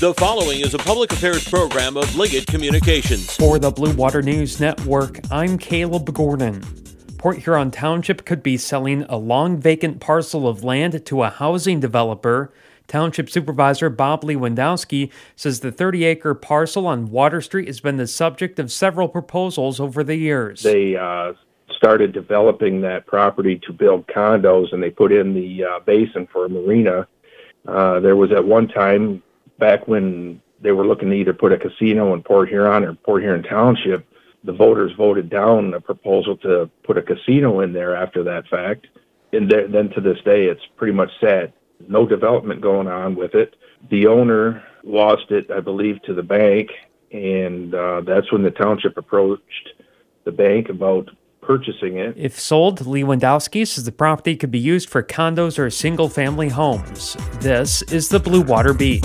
The following is a public affairs program of Liggett Communications. For the Blue Water News Network, I'm Caleb Gordon. Port Huron Township could be selling a long vacant parcel of land to a housing developer. Township Supervisor Bob Lewandowski says the 30 acre parcel on Water Street has been the subject of several proposals over the years. They uh, started developing that property to build condos and they put in the uh, basin for a marina. Uh, there was at one time back when they were looking to either put a casino in Port Huron or Port Huron Township, the voters voted down a proposal to put a casino in there after that fact. And th- then to this day, it's pretty much set. No development going on with it. The owner lost it, I believe, to the bank, and uh, that's when the township approached the bank about purchasing it. If sold, Lee Lewandowski says the property could be used for condos or single family homes. This is the Blue Water Beat.